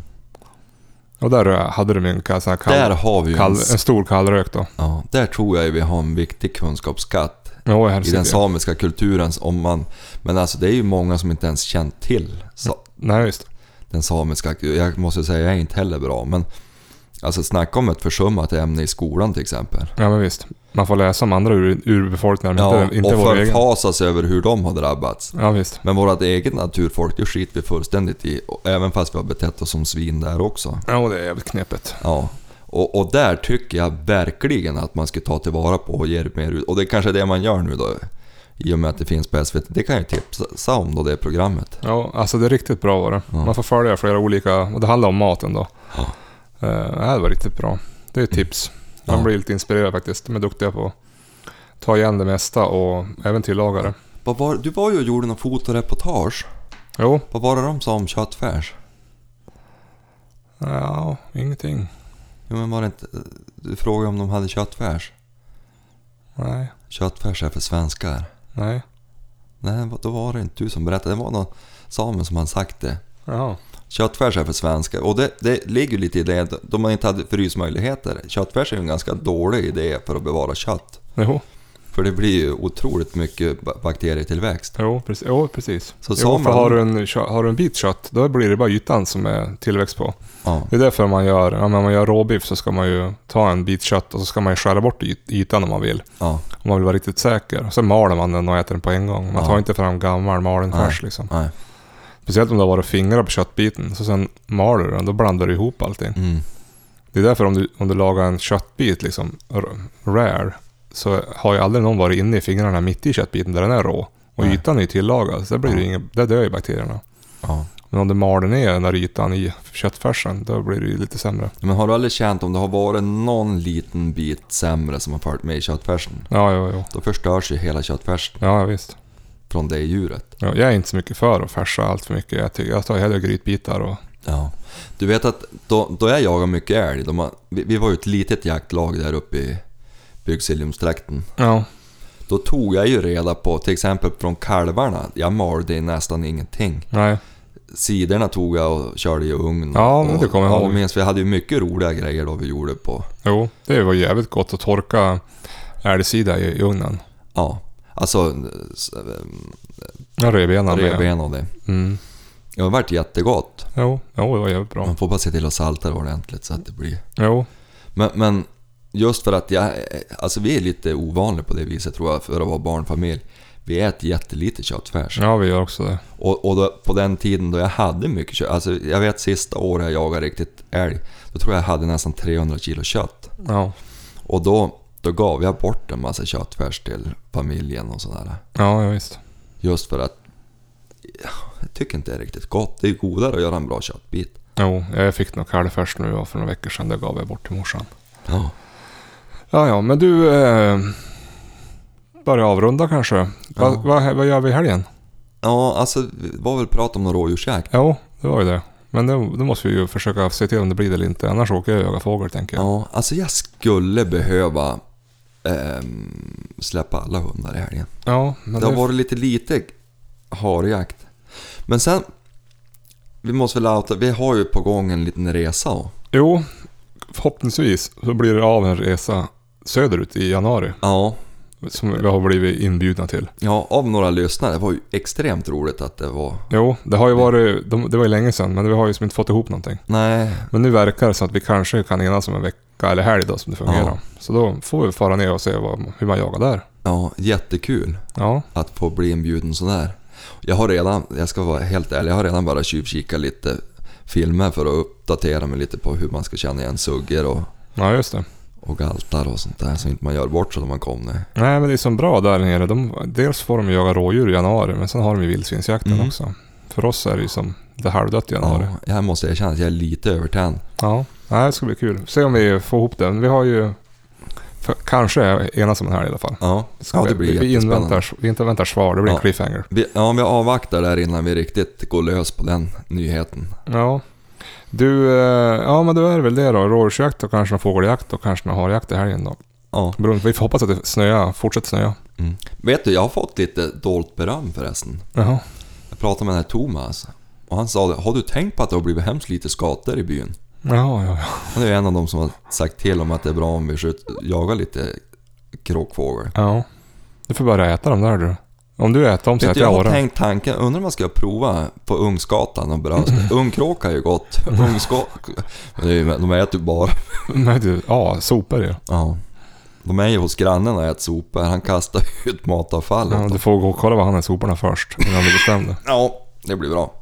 Och där hade de en, kall,
Där har vi
kall,
en,
en stor kallrök då.
ja, Där tror jag vi har en viktig kunskapsskatt.
Här
I den samiska kulturen. Om man, men alltså det är ju många som inte ens känt till sa,
Nej, just
den samiska. Jag måste säga, jag är inte heller bra. Men alltså snacka om ett försummat ämne i skolan till exempel.
Ja, men visst. Man får läsa om andra ur, urbefolkningar,
Ja,
inte, inte
och
vår egen.
förfasas över hur de har drabbats.
Ja, visst.
Men vårt eget naturfolk, det skiter vi fullständigt i. och Även fast vi har betett oss som svin där också.
Ja, och det är jävligt knepigt.
Ja. Och, och där tycker jag verkligen att man ska ta tillvara på och ge det mer ut. Och det är kanske det man gör nu då. I och med att det finns på SVT. Det kan jag tipsa om då, det programmet.
Ja, alltså det är riktigt bra var det.
Ja.
Man får följa flera olika, och det handlar om maten då.
Ja.
Uh, det var riktigt bra. Det är ett tips. Man
Ja.
blir lite inspirerad faktiskt. De är duktiga på att ta igen det mesta och även tillaga det.
Var, du var ju och gjorde någon fotoreportage.
Jo,
Vad var det de sa om köttfärs?
ja, ingenting.
Jo men var det inte... Du frågade om de hade köttfärs.
Nej,
Köttfärs är för svenskar.
nej.
Nej, då var det inte du som berättade. Det var någon same som hade sagt det.
Jaha.
Köttfärs är för svenskar. Och det, det ligger lite i det, de man inte hade frysmöjligheter. Köttfärs är ju en ganska dålig idé för att bevara kött.
Jo,
För det blir ju otroligt mycket ba- bakterietillväxt.
jo, precis. Jo, precis.
Så
jo,
man-
har du, en, har du en bit kött, då blir det bara ytan som är tillväxt på.
Ja,
Det är därför man gör, när man gör råbiff så ska man ju ta en bit kött och så ska man ju skära bort yt- ytan om man vill.
ja,
Om man vill vara riktigt säker. Sen maler man den och äter den på en gång. Man
Ja.
tar inte fram gammal malen färs liksom.
nej.
Speciellt om du har varit fingrar på köttbiten. Så sen maler du den, då blandar du ihop allting.
Mm.
Det är därför om du, om du lagar en köttbit liksom rare. så har ju aldrig någon varit inne i fingrarna mitt i köttbiten där den är rå. Och
Nej.
ytan är ju tillagad, så där, blir det
Ja.
inget, där dör ju bakterierna.
Ja.
Men om du maler ner den där ytan i köttfärsen, då blir det ju lite sämre.
Men har du aldrig känt om det har varit någon liten bit sämre som har följt med i köttfärsen?
Ja, jo, jo.
Då förstörs ju hela köttfärsen
Ja, ja, visst.
Från det djuret.
Ja, jag är inte så mycket för att färsa allt för mycket. Jag, tycker, jag tar hellre grytbitar och...
Ja. Du vet att då, då jag jagar mycket älg, de har, vi, vi var ju ett litet jaktlag där uppe i Bygdsiljumstrakten.
Ja,
Då tog jag ju reda på, till exempel från kalvarna, jag malde nästan ingenting.
nej.
Sidorna tog jag och körde i ugn.
Ja, men det kommer jag ihåg.
minns, vi hade ju mycket roliga grejer då vi gjorde på,
Jo, det var jävligt gott att torka älgsida i, i ugnen.
ja, alltså s-
Ja,
revben och det.
Mm.
Det har varit jättegott.
Jo, jo, det var jävligt bra.
Man får bara se till att salta det ordentligt så att det blir...
Jo,
Men, men just för att jag, alltså vi är lite ovanliga på det viset tror jag för att vara barnfamilj. Vi äter jättelite köttfärs.
ja vi gör också det.
Och, och då, på den tiden då jag hade mycket kött, alltså jag vet sista året jag jagade riktigt älg, då tror jag jag hade nästan 300 kilo kött.
Ja,
Och då, då gav jag bort en massa köttfärs till familjen och sådär.
ja, ja visst.
Just för att ja, jag tycker inte det är riktigt gott. Det är godare att göra en bra köttbit.
Jo, jag fick nog kalvfärs nu för några veckor sedan. Det gav jag bort till morsan.
Ja.
Ja, ja, men du... Eh, börja avrunda kanske. Va,
Ja.
va, vad gör vi i helgen?
ja, alltså det var väl prat om någon rådjursjakt.
Jo, det var ju det. Men då, då måste vi ju försöka se till om det blir det eller inte. Annars åker jag och jagar fågel, tänker jag.
Ja, alltså jag skulle behöva ehm, släppa alla hundar i helgen.
Ja, men
det har
det,
varit lite lite harjakt. Men sen, vi måste väl outa, vi har ju på gång en liten resa. då.
Jo, förhoppningsvis så blir det av en resa söderut i januari.
Ja,
Som vi har blivit inbjudna till.
ja, av några lyssnare. Det var ju extremt roligt att det var...
Jo, det har ju varit... De, det var ju länge sedan, men vi har ju som inte fått ihop någonting.
Nej,
Men nu verkar det så att vi kanske kan enas om en vecka eller helg då som det fungerar.
Ja.
Så då får vi fara ner och se vad, hur man jagar där.
ja, jättekul
Ja,
att få bli inbjuden sådär. Jag har redan, jag ska vara helt ärlig, jag har redan bara tjuvkikat lite filmer för att uppdatera mig lite på hur man ska känna igen suggor och,
ja just det.
och galtar och sånt där så inte man gör bort sig när man kommer.
Nej men det är så bra där nere. De, dels får de jaga rådjur i januari, men sen har de ju vildsvinsjakten
Mm.
också. För oss är det ju som det halvdött i januari.
Ja, jag måste erkänna att jag är lite övertänd.
Ja, Nej, det ska bli kul. Se om vi får ihop det. Vi har ju för, kanske enas om en helg i alla fall.
Ja,
Ska
ja
vi,
det blir
vi,
jättespännande.
inväntar, vi inväntar svar. Det blir en
Ja.
cliffhanger.
Vi, ja, vi avvaktar där innan vi riktigt går lös på den nyheten.
Ja. Du, eh, ja men då är det väl det då. Rådjursjakt och kanske någon fågeljakt och kanske någon harjakt i helgen då.
Ja.
Vi får hoppas att det snöar, fortsätter snöa.
Mm. Vet du, jag har fått lite dolt beröm förresten.
Jaha.
Pratade med den här Thomas. Och han sa det, har du tänkt på att det har blivit hemskt lite skator i byn?
Ja, ja, ja.
Han är ju en av de som har sagt till om att det är bra om vi jagar lite kråkfågel.
ja. Du får börja äta dem där du. Om du äter dem så äter
jag
jag
har tänkt tanken, undrar om man ska prova på Ungsgatan och bröst. *laughs* Ungkråka är ju gott. *laughs* Ungskåk... Men det är ju- De äter ju bara...
Nej du, ja, sopor ju.
Ja. De är ju hos grannen och äter sopor. Han kastar *laughs* ut matavfall åt
Ja, du får gå och kolla vad han är soporna först innan du bestämde. *laughs*
Ja, det blir bra.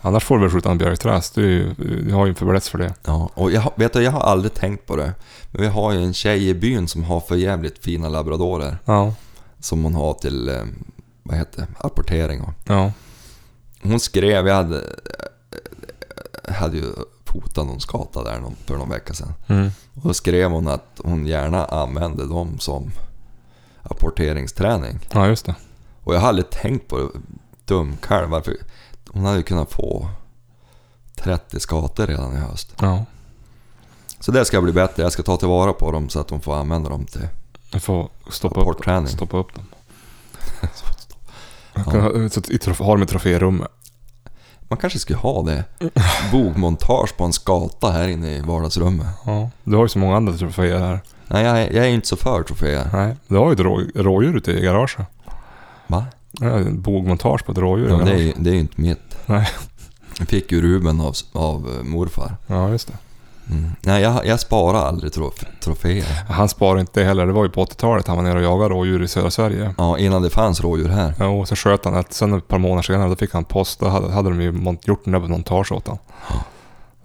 Annars får du väl skjuta en björkträs. Du, du har ju en fäbless för det.
Ja, och jag, vet du, jag har aldrig tänkt på det. Men vi har ju en tjej i byn som har för jävligt fina labradorer.
Ja,
Som hon har till, eh, vad heter det, apportering. Och
ja,
hon skrev, jag hade, hade ju fotat någon skata där någon, för någon vecka sedan.
mm.
Och då skrev hon att hon gärna använde dem som apporteringsträning.
ja just det.
Och jag har aldrig tänkt på det. Dumkalv, varför? Hon hade ju kunnat få 30 skator redan i höst.
Ja,
Så det ska bli bättre. Jag ska ta tillvara på dem så att de får använda dem till
du får stoppa upp, stoppa upp dem. *laughs*
Ja.
Så att i trof- har de i troférummet.
Man kanske skulle ha det. Bogmontage på en skata här inne i vardagsrummet.
Ja, du har ju så många andra troféer här.
Nej, jag, är- jag är inte så för troféer.
Nej, du har ju ett rå, rådjur ute i garaget.
Va?
Ja, bogmontage på ett rådjur i
Ja, men det, är,
garaget.
ju- det är ju inte mitt.
Nej.
Jag fick ju Ruben av, av eh, morfar.
Ja, just det.
Mm. Nej, jag, jag sparar aldrig trof, troféer.
Han sparar inte heller. Det var ju på 80-talet han var nere och jagade rådjur i södra Sverige.
Ja, innan det fanns rådjur här.
Ja, och så sköt han ett. Sen ett par månader senare då fick han post. Då hade, hade de ju gjort på montage åt honom.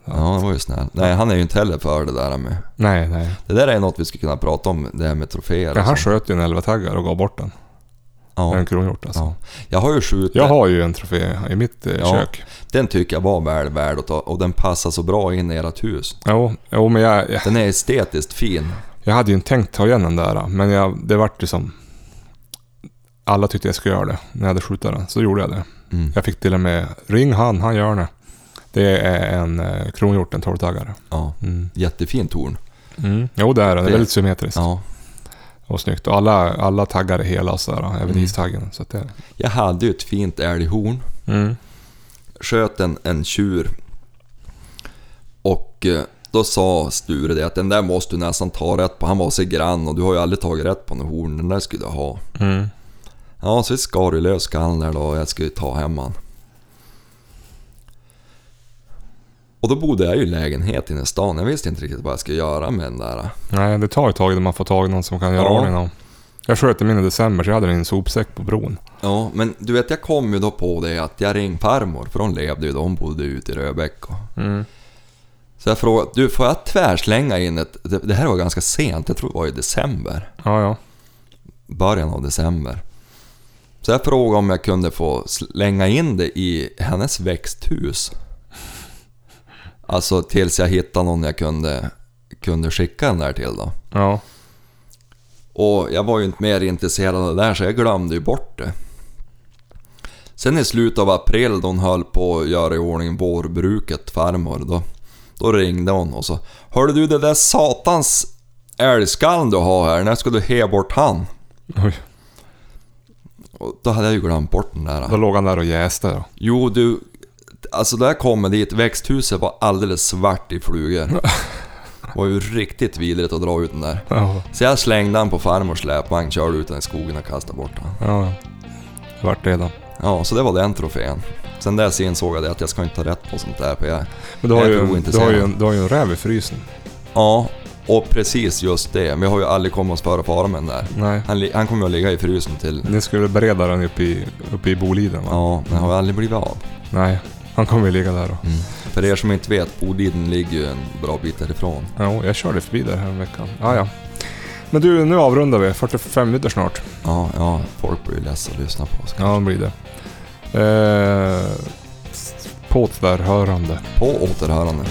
Ja, det var ju snäll. Nej, han är ju inte heller för det där med...
Nej, nej.
Det där är något vi skulle kunna prata om, det här med troféer
Ja, han sköt ju en 11-taggare och gav bort den.
Ja.
En kronhjort alltså.
ja. Jag har ju skjutit,
Jag har ju en trofé i mitt eh,
Ja.
kök.
den tycker jag var väl värd att ta och den passar så bra in i ert hus.
Jo, jo men jag,
Den är estetiskt fin.
jag hade ju inte tänkt ta igen den där. Men jag, det vart ju som... Alla tyckte jag skulle göra det när jag hade skjutit den. Så gjorde jag det.
Mm.
Jag fick till och med ring han, han gör det. Det är en eh, kronhjort, en 12-taggare.
Ja,
Mm.
jättefin torn.
Mm. Jo, det är det. Det är väldigt symmetriskt
Ja.
Och snyggt. Och alla, alla taggar är hela och sådär. Även
Mm.
istaggen. Så att det...
Jag hade ju ett fint älghorn.
Mm.
Sköt en, en tjur. Och eh, då sa Sture det att den där måste du nästan ta rätt på. Han var så grann och du har ju aldrig tagit rätt på någon horn. Den där skulle du ha.
Mm.
Ja, så vi skar ju lös skallen där då och jag skulle ta hem han. Och då bodde jag ju i lägenhet inne i stan. Jag visste inte riktigt vad jag skulle göra med den där.
Nej, det tar ett tag innan man får tag i någon som kan göra
Ja.
ordning. Jag sköt min i december så jag hade en sopsäck på bron.
Ja, men du vet jag kom ju då på det att jag ringde farmor, för hon levde ju då, hon bodde ute i Röbäck. Och...
Mm.
Så jag frågade, du får jag tvärslänga in ett... Det, det här var ganska sent, jag tror det var i december.
Ja, ja.
Början av december. Så jag frågade om jag kunde få slänga in det i hennes växthus. Alltså tills jag hittade någon jag kunde, kunde skicka den där till då.
Ja.
Och jag var ju inte mer intresserad av det där så jag glömde ju bort det. Sen i slutet av april då hon höll på att göra i ordning vårbruket, farmor, då, då ringde hon och så Hörde du det där satans älgskallen du har här, när ska du he bort han?
Oj.
Och då hade jag ju glömt bort den där.
Då låg han där och jäste då.
Jo du, alltså där kommer dit, växthuset var alldeles svart i flugor. Det *laughs* var ju riktigt vidrigt att dra ut den där.
Ja.
Så jag slängde den på farmors släpvagn, körde ut den i skogen och kastade bort den.
Ja. Det vart det då.
Ja, så det var den trofén. Sen dess insåg jag det att jag ska inte ta rätt på sånt där. För jag,
Men du har,
Jag
ju,
för
du, har ju, en- du har ju en räv i frysen.
ja, och precis just det. Men jag har ju aldrig kommit oss före fara med den där.
Nej.
Han, han kommer att ligga i frysen till...
Ni skulle bereda den uppe i, uppe i Boliden va?
Ja, men har ju aldrig blivit av.
Nej. Han kommer ju ligga där då.
Mm. För er som inte vet, Boliden ligger ju en bra bit därifrån.
Ja, jag körde förbi där här veckan. Ja, ja. Men du, nu avrundar vi. 45 minuter snart.
Ja, ja, folk blir ju ledsna att lyssna på oss.
Ja, det blir det. Eh, på där hörande.
På återhörande.